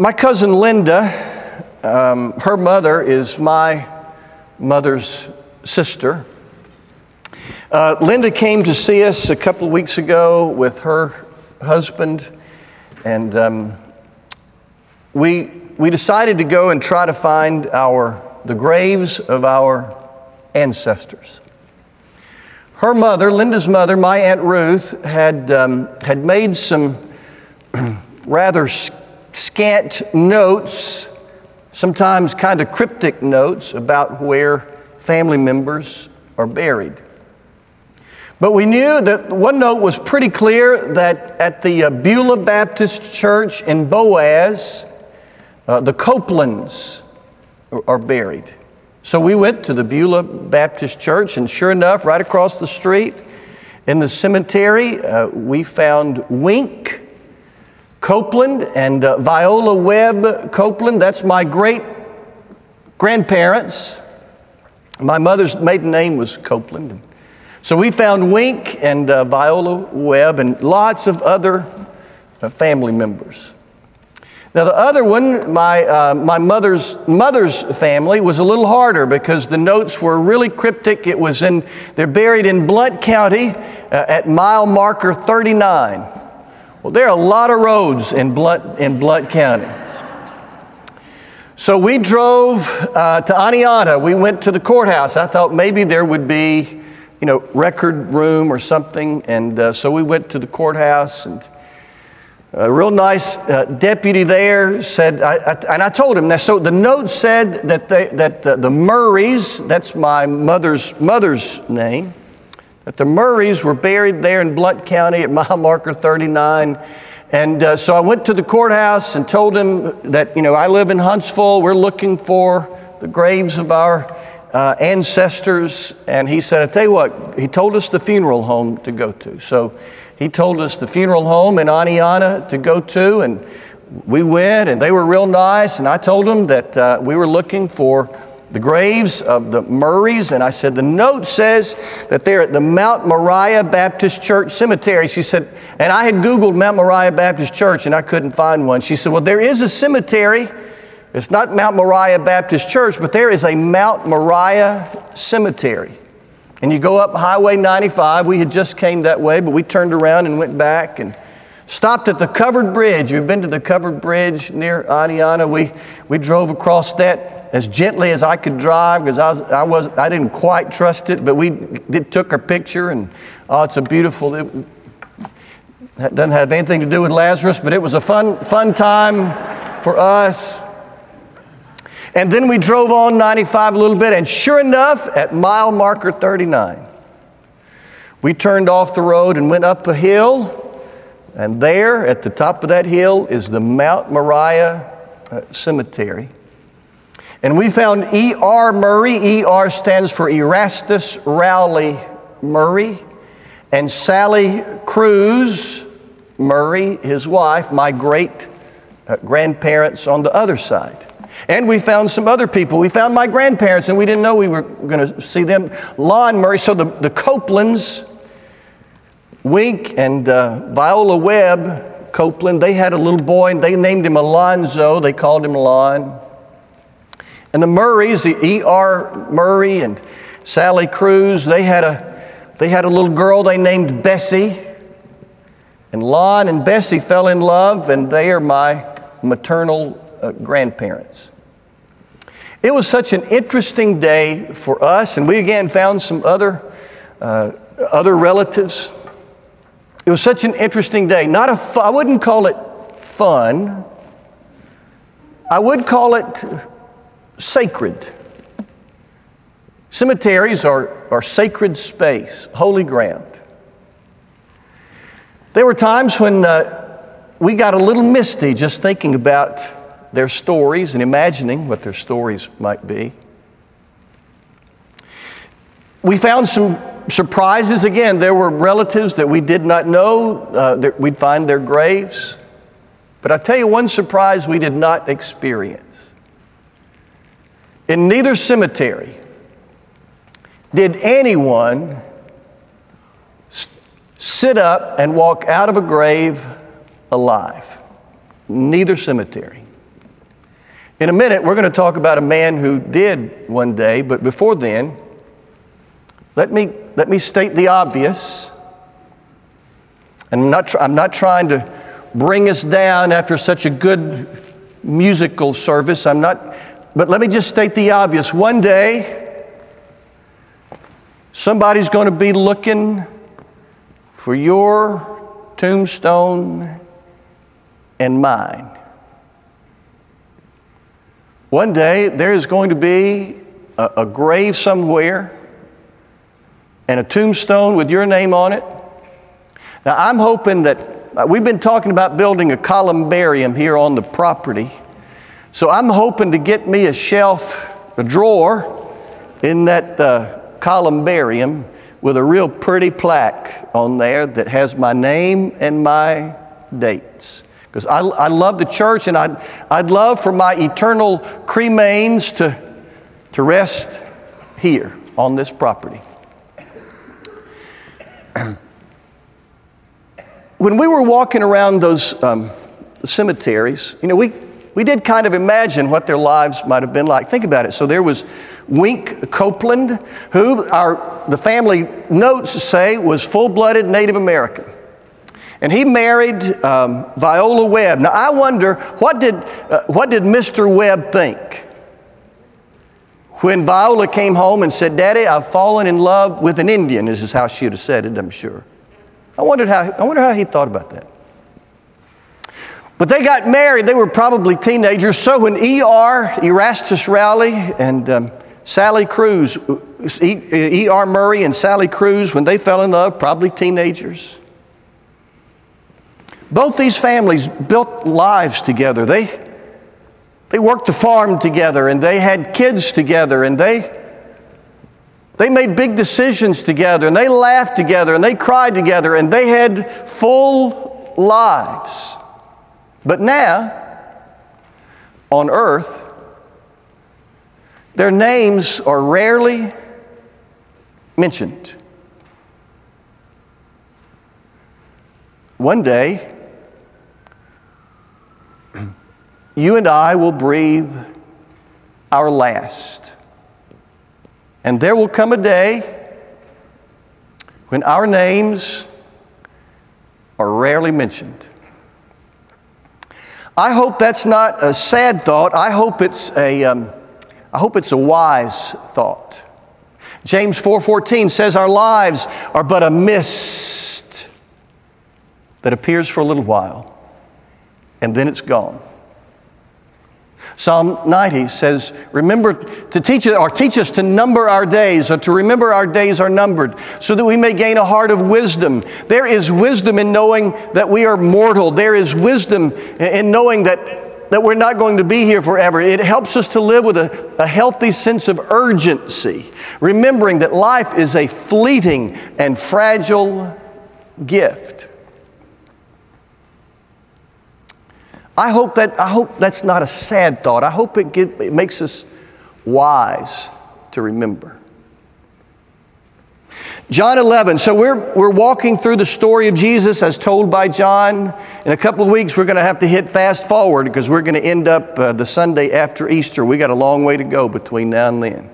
My cousin Linda, um, her mother is my mother's sister. Uh, Linda came to see us a couple of weeks ago with her husband, and um, we, we decided to go and try to find our, the graves of our ancestors. Her mother, Linda's mother, my Aunt Ruth, had, um, had made some rather scant notes, sometimes kind of cryptic notes, about where family members are buried. But we knew that one note was pretty clear that at the uh, Beulah Baptist Church in Boaz, uh, the Copelands are buried. So we went to the Beulah Baptist Church, and sure enough, right across the street in the cemetery, uh, we found Wink Copeland and uh, Viola Webb Copeland. That's my great grandparents. My mother's maiden name was Copeland. So we found Wink and uh, Viola Webb and lots of other uh, family members. Now, the other one, my, uh, my mother's, mother's family, was a little harder because the notes were really cryptic. It was in, they're buried in Blount County uh, at mile marker 39. Well, there are a lot of roads in Blount, in Blount County. So we drove uh, to Oneonta. We went to the courthouse. I thought maybe there would be you know, record room or something. And uh, so we went to the courthouse, and a real nice uh, deputy there said, I, I, and I told him, that. so the note said that, they, that the, the Murrays, that's my mother's mother's name, that the Murrays were buried there in Blount County at mile marker 39. And uh, so I went to the courthouse and told him that, you know, I live in Huntsville. We're looking for the graves of our uh, ancestors, and he said, I tell you what, he told us the funeral home to go to. So he told us the funeral home in Oneonta to go to, and we went, and they were real nice. And I told them that uh, we were looking for the graves of the Murrays, and I said, The note says that they're at the Mount Moriah Baptist Church Cemetery. She said, and I had Googled Mount Moriah Baptist Church and I couldn't find one. She said, Well, there is a cemetery it's not Mount Moriah Baptist Church, but there is a Mount Moriah Cemetery. And you go up Highway 95. We had just came that way, but we turned around and went back and stopped at the covered bridge. You've been to the covered bridge near Oneonta. We, we drove across that as gently as I could drive because I, was, I, was, I didn't quite trust it, but we did, took our picture and oh, it's a beautiful, it, it doesn't have anything to do with Lazarus, but it was a fun, fun time for us. And then we drove on 95 a little bit, and sure enough, at mile marker 39, we turned off the road and went up a hill. And there, at the top of that hill, is the Mount Moriah uh, Cemetery. And we found E.R. Murray. E.R. stands for Erastus Rowley Murray. And Sally Cruz Murray, his wife, my great uh, grandparents on the other side. And we found some other people. We found my grandparents, and we didn't know we were going to see them. Lon Murray, so the, the Copelands, Wink and uh, Viola Webb Copeland, they had a little boy, and they named him Alonzo. They called him Lon. And the Murrays, the E.R. Murray and Sally Cruz, they had a, they had a little girl they named Bessie. And Lon and Bessie fell in love, and they are my maternal uh, grandparents. It was such an interesting day for us, and we again found some other, uh, other relatives. It was such an interesting day. Not a, I wouldn't call it fun. I would call it sacred. Cemeteries are, are sacred space, holy ground. There were times when uh, we got a little misty just thinking about their stories and imagining what their stories might be. We found some surprises again. There were relatives that we did not know, uh, that we'd find their graves. But I tell you one surprise we did not experience. In neither cemetery did anyone sit up and walk out of a grave alive. Neither cemetery. In a minute, we're going to talk about a man who did one day, but before then, let me, let me state the obvious. And I'm not, I'm not trying to bring us down after such a good musical service. I'm not, but let me just state the obvious. One day, somebody's going to be looking for your tombstone and mine. One day, there is going to be a, a grave somewhere and a tombstone with your name on it. Now, I'm hoping that uh, we've been talking about building a columbarium here on the property. So I'm hoping to get me a shelf, a drawer in that uh, columbarium with a real pretty plaque on there that has my name and my dates. Because I, I love the church and I'd, I'd love for my eternal cremains to, to rest here on this property. when we were walking around those um, cemeteries, you know, we, we did kind of imagine what their lives might have been like. Think about it. So there was Wink Copeland, who our, the family notes say was full blooded Native American. And he married um, Viola Webb. Now, I wonder, what did, uh, what did Mr. Webb think? When Viola came home and said, Daddy, I've fallen in love with an Indian, this is how she would have said it, I'm sure. I, wondered how, I wonder how he thought about that. But they got married, they were probably teenagers. So when E.R., Erastus Rowley, and um, Sally Cruz, E.R. Murray and Sally Cruz, when they fell in love, probably teenagers. Both these families built lives together. They, they worked the farm together and they had kids together and they, they made big decisions together and they laughed together and they cried together and they had full lives. But now, on earth, their names are rarely mentioned. One day, you and I will breathe our last. And there will come a day when our names are rarely mentioned. I hope that's not a sad thought. I hope it's a. Um, I hope it's a wise thought. James 4:14 says our lives are but a mist that appears for a little while and then it's gone. Psalm 90 says, Remember to teach us, or teach us to number our days, or to remember our days are numbered, so that we may gain a heart of wisdom. There is wisdom in knowing that we are mortal. There is wisdom in knowing that that we're not going to be here forever. It helps us to live with a, a healthy sense of urgency, remembering that life is a fleeting and fragile gift. I hope, that, I hope that's not a sad thought. I hope it, get, it makes us wise to remember. John 11. So we're, we're walking through the story of Jesus as told by John. In a couple of weeks, we're going to have to hit fast forward because we're going to end up uh, the Sunday after Easter. We got a long way to go between now and then.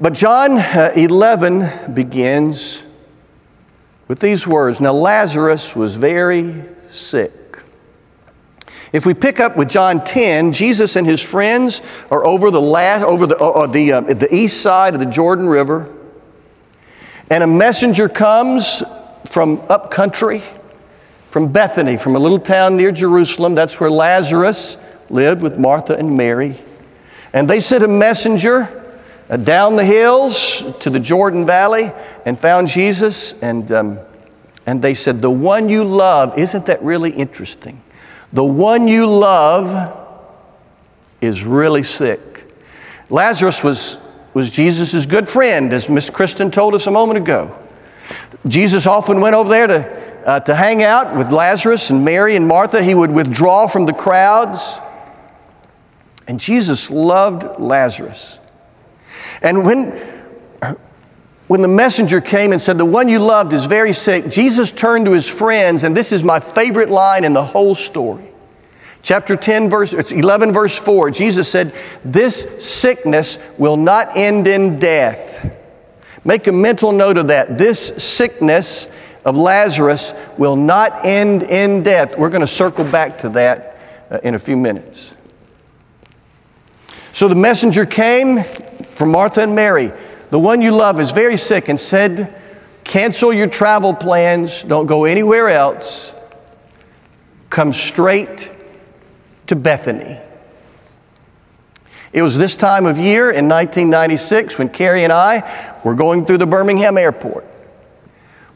But John uh, 11 begins with these words Now Lazarus was very sick. If we pick up with John 10, Jesus and his friends are over the, last, over the, uh, the, uh, the east side of the Jordan River, and a messenger comes from up country, from Bethany, from a little town near Jerusalem. That's where Lazarus lived with Martha and Mary. And they sent a messenger uh, down the hills to the Jordan Valley and found Jesus. And, um, and they said, The one you love, isn't that really interesting? The one you love is really sick. Lazarus was, was Jesus' good friend, as Miss Kristen told us a moment ago. Jesus often went over there to, uh, to hang out with Lazarus and Mary and Martha. He would withdraw from the crowds. And Jesus loved Lazarus. And when, when the messenger came and said, The one you loved is very sick, Jesus turned to his friends, and this is my favorite line in the whole story. Chapter 10, verse 11, verse 4, Jesus said, This sickness will not end in death. Make a mental note of that. This sickness of Lazarus will not end in death. We're going to circle back to that uh, in a few minutes. So the messenger came from Martha and Mary. The one you love is very sick and said, Cancel your travel plans, don't go anywhere else. Come straight to Bethany. It was this time of year in 1996 when Carrie and I were going through the Birmingham airport.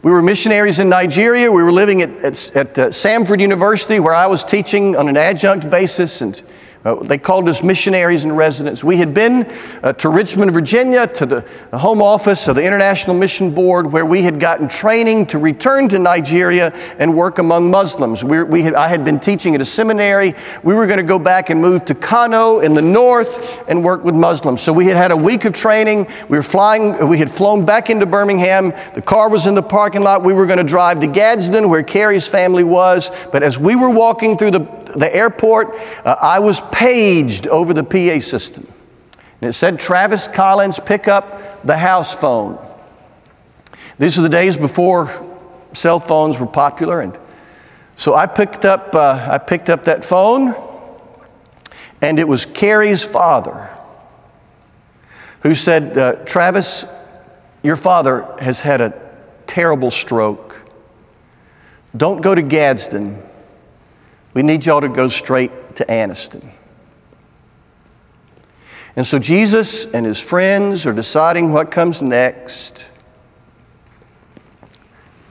We were missionaries in Nigeria. We were living at, at, at uh, Samford University, where I was teaching on an adjunct basis, and uh, they called us missionaries in residence. We had been uh, to Richmond, Virginia, to the home office of the International Mission Board, where we had gotten training to return to Nigeria and work among Muslims. We, we had, I had been teaching at a seminary. We were going to go back and move to Kano in the north and work with Muslims. So we had had a week of training. We were flying. We had flown back into Birmingham. The car was in the parking lot. We were going to drive to Gadsden, where Carrie's family was. But as we were walking through the the airport, uh, I was paged over the PA system. And it said, Travis Collins, pick up the house phone. These are the days before cell phones were popular. And so I picked up, uh, I picked up that phone, and it was Carrie's father who said, uh, Travis, your father has had a terrible stroke. Don't go to Gadsden. We need y'all to go straight to Anniston. And so Jesus and his friends are deciding what comes next.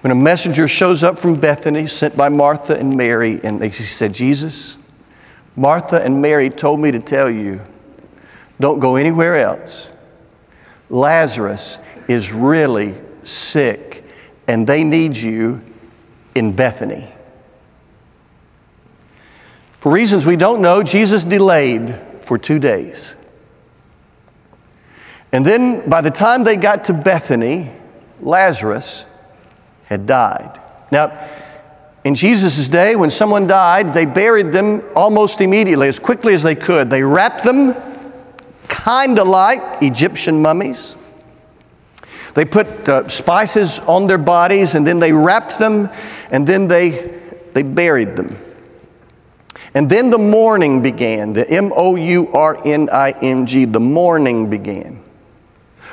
When a messenger shows up from Bethany, sent by Martha and Mary, and they said, Jesus, Martha and Mary told me to tell you, don't go anywhere else. Lazarus is really sick, and they need you in Bethany. For reasons we don't know, Jesus delayed for two days. And then by the time they got to Bethany, Lazarus had died. Now, in Jesus' day, when someone died, they buried them almost immediately, as quickly as they could. They wrapped them kind of like Egyptian mummies. They put uh, spices on their bodies and then they wrapped them and then they, they buried them. And then the mourning began, the M O U R N I N G, the mourning began.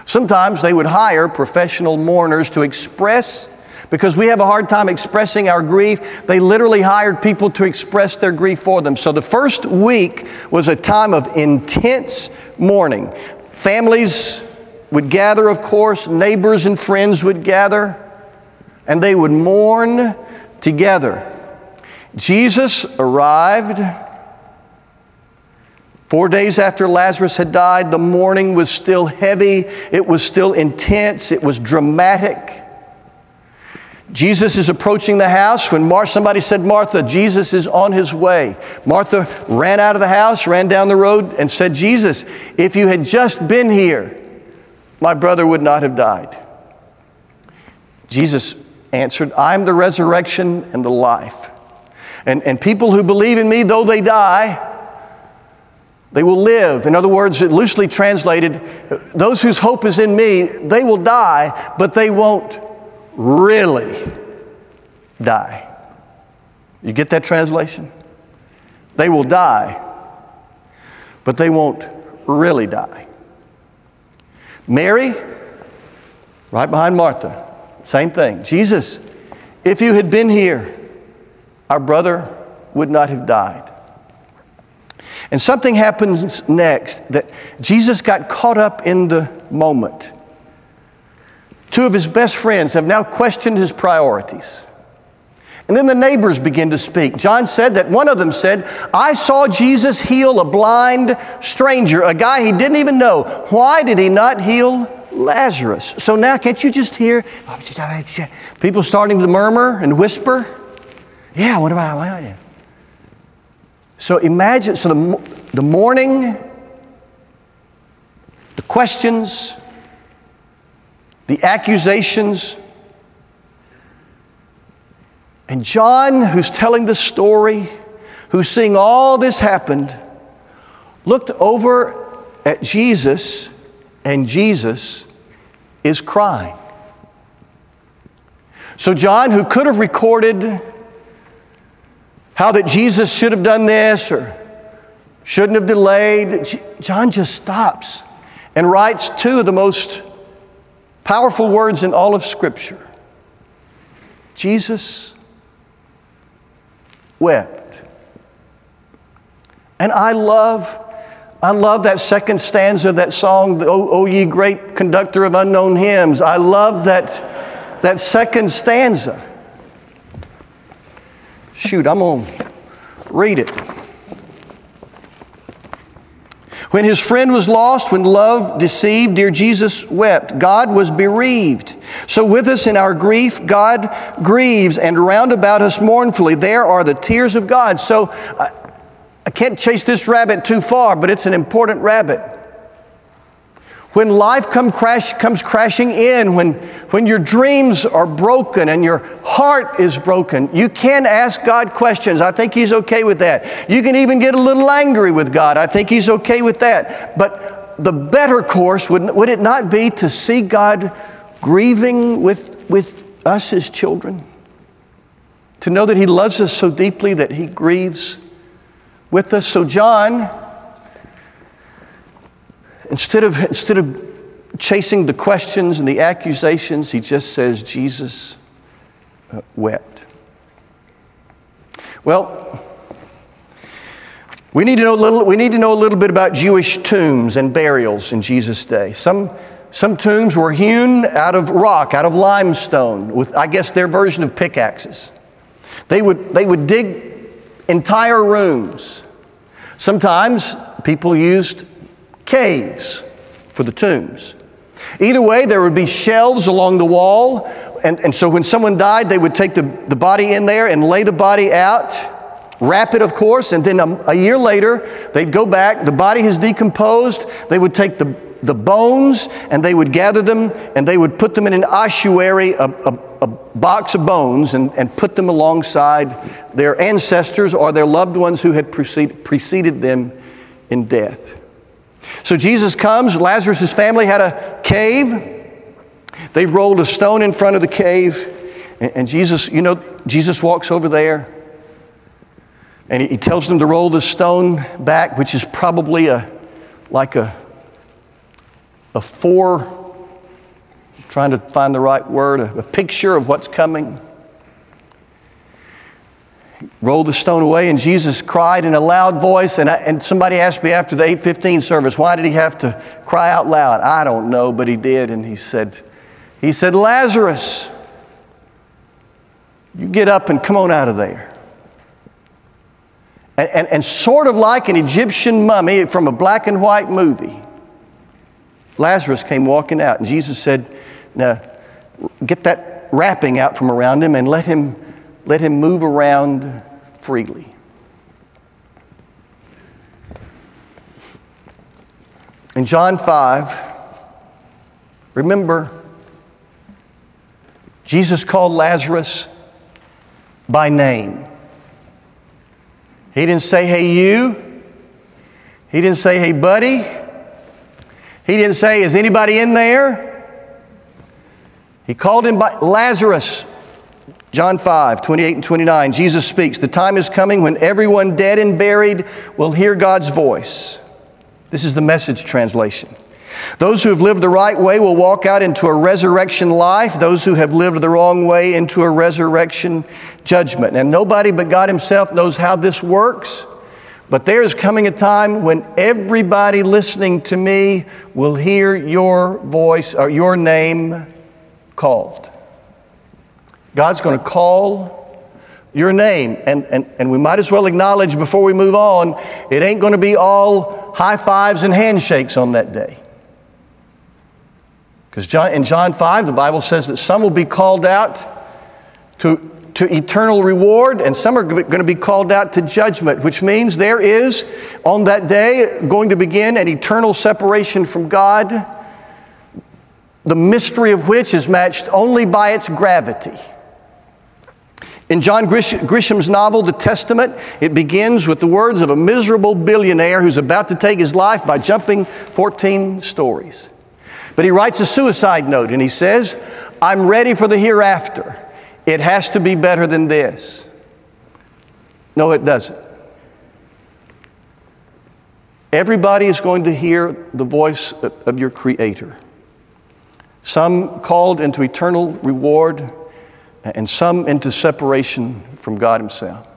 Sometimes they would hire professional mourners to express, because we have a hard time expressing our grief, they literally hired people to express their grief for them. So the first week was a time of intense mourning. Families would gather, of course, neighbors and friends would gather, and they would mourn together. Jesus arrived. Four days after Lazarus had died, the mourning was still heavy, it was still intense, it was dramatic. Jesus is approaching the house when Mar- somebody said, Martha, Jesus is on his way. Martha ran out of the house, ran down the road, and said, Jesus, if you had just been here, my brother would not have died. Jesus answered, I'm the resurrection and the life. And, and people who believe in me, though they die, they will live. In other words, loosely translated, those whose hope is in me, they will die, but they won't really die. You get that translation? They will die, but they won't really die. Mary, right behind Martha, same thing. Jesus, if you had been here, our brother would not have died. And something happens next that Jesus got caught up in the moment. Two of his best friends have now questioned his priorities. And then the neighbors begin to speak. John said that one of them said, I saw Jesus heal a blind stranger, a guy he didn't even know. Why did he not heal Lazarus? So now, can't you just hear oh, people starting to murmur and whisper? Yeah, what about, you? So imagine, so the, the mourning, the questions, the accusations, and John, who's telling the story, who seeing all this happened, looked over at Jesus, and Jesus is crying. So, John, who could have recorded how that Jesus should have done this or shouldn't have delayed, John just stops and writes two of the most powerful words in all of Scripture Jesus wept. And I love I love that second stanza of that song, o, o ye great conductor of unknown hymns. I love that, that second stanza. Shoot, I'm to read it. When his friend was lost, when love deceived, dear Jesus wept. God was bereaved. So, with us in our grief, God grieves, and round about us mournfully, there are the tears of God. So, uh, I can't chase this rabbit too far, but it's an important rabbit. When life come crash, comes crashing in, when, when your dreams are broken and your heart is broken, you can ask God questions. I think He's okay with that. You can even get a little angry with God. I think He's okay with that. But the better course, would, would it not be to see God grieving with, with us, His children? To know that He loves us so deeply that He grieves with us. So, John, instead of, instead of chasing the questions and the accusations, he just says, Jesus uh, wept. Well, we need, to know a little, we need to know a little bit about Jewish tombs and burials in Jesus' day. Some, some tombs were hewn out of rock, out of limestone, with, I guess, their version of pickaxes. They would, they would dig entire rooms. Sometimes people used caves for the tombs. Either way, there would be shelves along the wall, and, and so when someone died, they would take the, the body in there and lay the body out, wrap it, of course, and then a, a year later, they'd go back, the body has decomposed, they would take the, the bones and they would gather them and they would put them in an ossuary, a, a, a box of bones, and, and put them alongside their ancestors or their loved ones who had preceded, preceded them in death. So Jesus comes, Lazarus' family had a cave. They've rolled a stone in front of the cave, and, Jesus, you know, Jesus walks over there. And he, tells them to roll the stone back, which is probably a like a a four, trying to find the right word, a, a picture of what's coming. Rolled the stone away, and Jesus cried in a loud voice. And, I, and somebody asked me after the 815 service, why did he have to cry out loud? I don't know, but he did. And he said, he said, Lazarus, you get up and come on out of there. And, and, and, sort of like an Egyptian mummy from a black and white movie, Lazarus came walking out, and Jesus said, Now, get that wrapping out from around him and let him, let him move around freely. In John 5, remember, Jesus called Lazarus by name. He didn't say, hey, you. He didn't say, hey, buddy. He didn't say, Is anybody in there? He called him by Lazarus. John 5, 28 and 29. Jesus speaks, The time is coming when everyone dead and buried will hear God's voice. This is the message translation. Those who have lived the right way will walk out into a resurrection life. Those who have lived the wrong way into a resurrection judgment. And nobody but God Himself knows how this works. But there is coming a time when everybody listening to me will hear your voice or your name called. God's going to call your name. And, and, and we might as well acknowledge before we move on, it ain't going to be all high fives and handshakes on that day. Because in John 5, the Bible says that some will be called out to to eternal reward, and some are going to be called out to judgment, which means there is on that day going to begin an eternal separation from God, the mystery of which is matched only by its gravity. In John Grisham's novel, The Testament, it begins with the words of a miserable billionaire who's about to take his life by jumping 14 stories. But he writes a suicide note and he says, I'm ready for the hereafter. It has to be better than this. No, it doesn't. Everybody is going to hear the voice of your Creator. Some called into eternal reward, and some into separation from God Himself.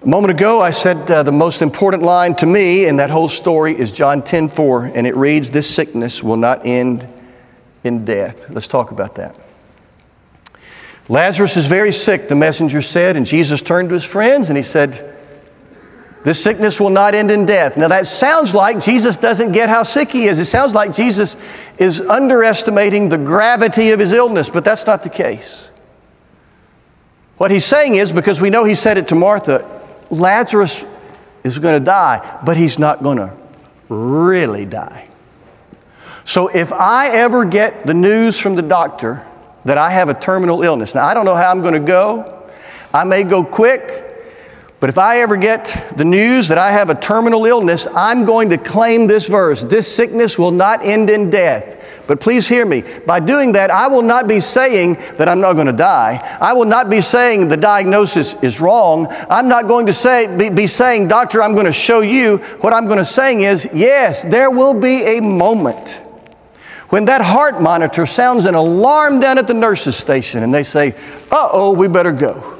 A moment ago, I said uh, the most important line to me in that whole story is John 10 4, and it reads, This sickness will not end in death. Let's talk about that. Lazarus is very sick, the messenger said, and Jesus turned to his friends and he said, this sickness will not end in death. Now, that sounds like Jesus doesn't get how sick he is. It sounds like Jesus is underestimating the gravity of his illness, but that's not the case. What he's saying is because we know he said it to Martha Lazarus is going to die, but he's not going to really die. So, if I ever get the news from the doctor that I have a terminal illness, now I don't know how I'm going to go, I may go quick. But if I ever get the news that I have a terminal illness, I'm going to claim this verse this sickness will not end in death. But please hear me. By doing that, I will not be saying that I'm not going to die. I will not be saying the diagnosis is wrong. I'm not going to say, be, be saying, Doctor, I'm going to show you. What I'm going to saying is, yes, there will be a moment when that heart monitor sounds an alarm down at the nurse's station and they say, uh oh, we better go.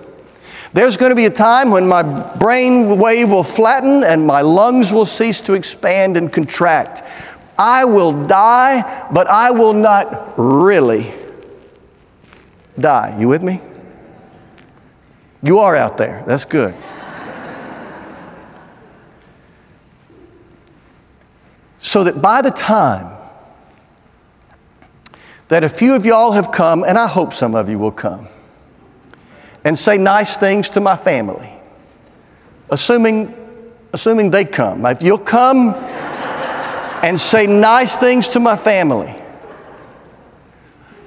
There's going to be a time when my brain wave will flatten and my lungs will cease to expand and contract. I will die, but I will not really die. You with me? You are out there. That's good. so that by the time that a few of y'all have come, and I hope some of you will come, and say nice things to my family, assuming, assuming they come. If you'll come and say nice things to my family,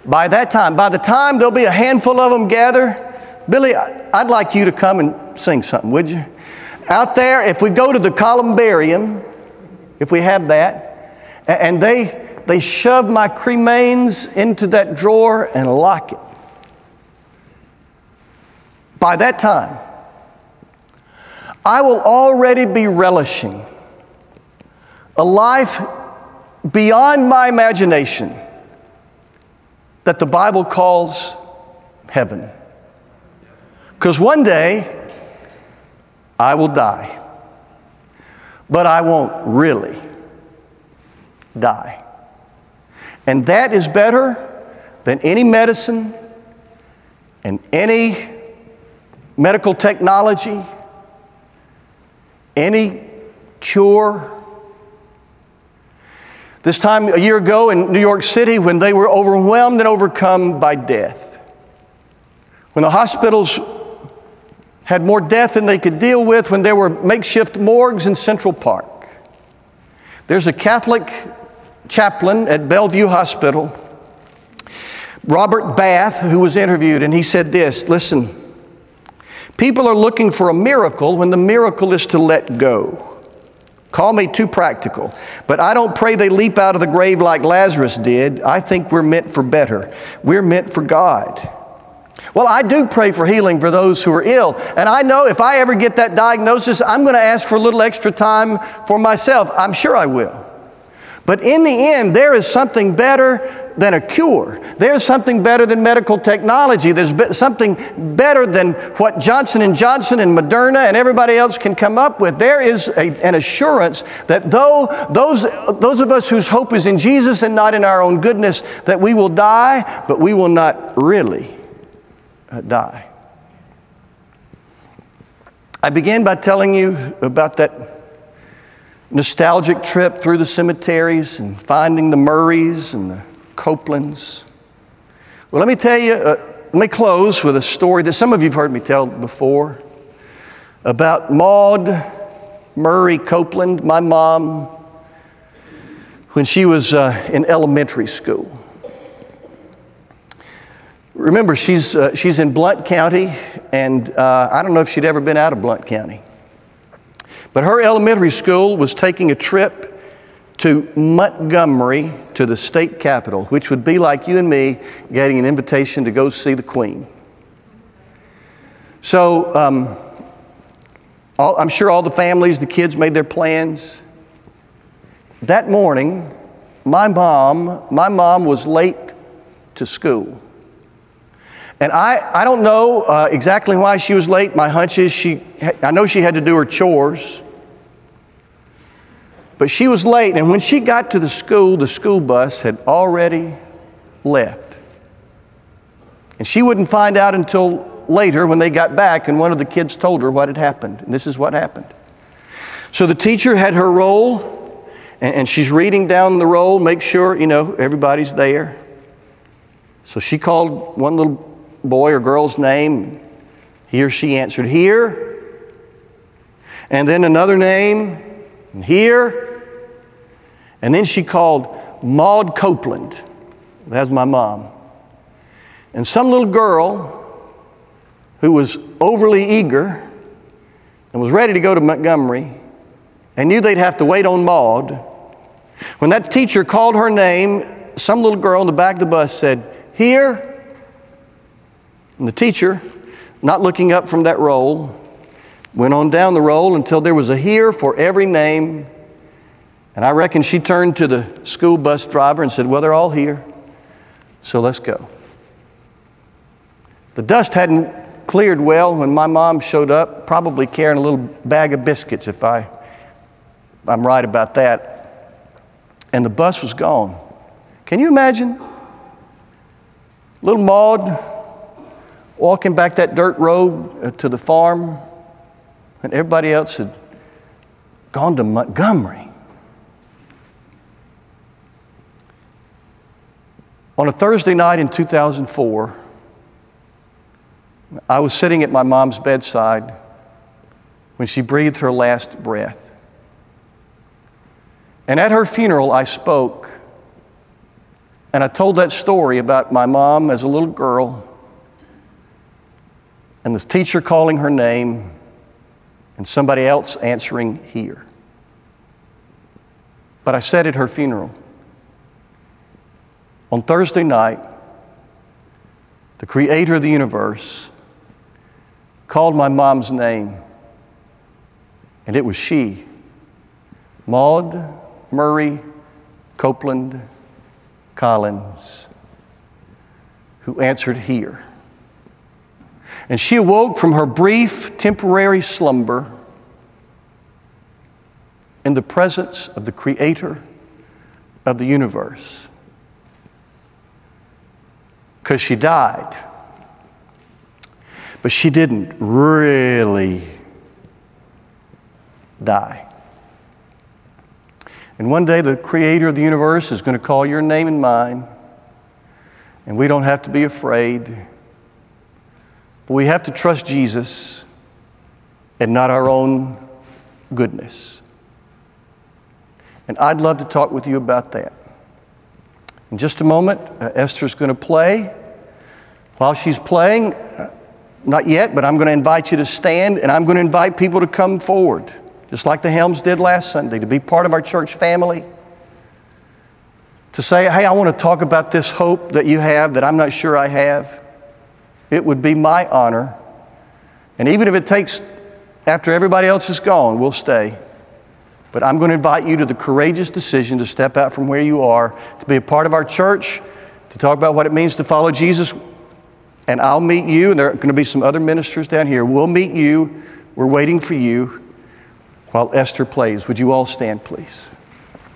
by that time, by the time there'll be a handful of them gather, Billy, I'd like you to come and sing something, would you? Out there, if we go to the columbarium, if we have that, and they they shove my cremains into that drawer and lock it. By that time, I will already be relishing a life beyond my imagination that the Bible calls heaven. Because one day I will die, but I won't really die. And that is better than any medicine and any medical technology, any cure. This time a year ago in New York City, when they were overwhelmed and overcome by death, when the hospitals had more death than they could deal with, when there were makeshift morgues in Central Park, there's a Catholic chaplain at Bellevue Hospital, Robert Bath, who was interviewed, and he said this listen, People are looking for a miracle when the miracle is to let go. Call me too practical, but I don't pray they leap out of the grave like Lazarus did. I think we're meant for better. We're meant for God. Well, I do pray for healing for those who are ill. And I know if I ever get that diagnosis, I'm going to ask for a little extra time for myself. I'm sure I will. But in the end, there is something better than a cure. There's something better than medical technology. There's something better than what Johnson and Johnson and Moderna and everybody else can come up with. There is a, an assurance that though those, those of us whose hope is in Jesus and not in our own goodness, that we will die, but we will not really uh, die. I began by telling you about that nostalgic trip through the cemeteries and finding the Murrays and the Copelands. Well, let me tell you, uh, let me close with a story that some of you have heard me tell before about Maud Murray Copeland, my mom, when she was uh, in elementary school. Remember, she's, uh, she's in Blount County, and uh, I don't know if she'd ever been out of Blount County. But her elementary school was taking a trip to Montgomery to the state capitol, which would be like you and me getting an invitation to go see the Queen. So um, all, I'm sure all the families, the kids made their plans. That morning, my mom, my mom was late to school. And I, I don't know uh, exactly why she was late. My hunch is she, I know she had to do her chores. But she was late, and when she got to the school, the school bus had already left. And she wouldn't find out until later when they got back, and one of the kids told her what had happened. And this is what happened. So the teacher had her roll, and, and she's reading down the roll, make sure, you know, everybody's there. So she called one little boy or girl's name. He or she answered, Here. And then another name, here. And then she called Maud Copeland. That's my mom. And some little girl who was overly eager and was ready to go to Montgomery and knew they'd have to wait on Maud. When that teacher called her name, some little girl in the back of the bus said, Here. And the teacher, not looking up from that roll, went on down the roll until there was a here for every name. And I reckon she turned to the school bus driver and said, Well, they're all here, so let's go. The dust hadn't cleared well when my mom showed up, probably carrying a little bag of biscuits, if I, I'm right about that. And the bus was gone. Can you imagine? Little Maud walking back that dirt road uh, to the farm, and everybody else had gone to Montgomery. On a Thursday night in 2004, I was sitting at my mom's bedside when she breathed her last breath. And at her funeral, I spoke and I told that story about my mom as a little girl and the teacher calling her name and somebody else answering here. But I said at her funeral, on Thursday night, the creator of the universe called my mom's name, and it was she, Maud Murray Copeland Collins, who answered here. And she awoke from her brief, temporary slumber in the presence of the Creator of the universe. Because she died. But she didn't really die. And one day, the Creator of the universe is going to call your name and mine, and we don't have to be afraid we have to trust Jesus and not our own goodness. And I'd love to talk with you about that. In just a moment, uh, Esther's going to play. While she's playing, not yet, but I'm going to invite you to stand and I'm going to invite people to come forward, just like the Helms did last Sunday, to be part of our church family. To say, hey, I want to talk about this hope that you have that I'm not sure I have. It would be my honor. And even if it takes after everybody else is gone, we'll stay. But I'm going to invite you to the courageous decision to step out from where you are, to be a part of our church, to talk about what it means to follow Jesus. And I'll meet you, and there are going to be some other ministers down here. We'll meet you. We're waiting for you while Esther plays. Would you all stand, please?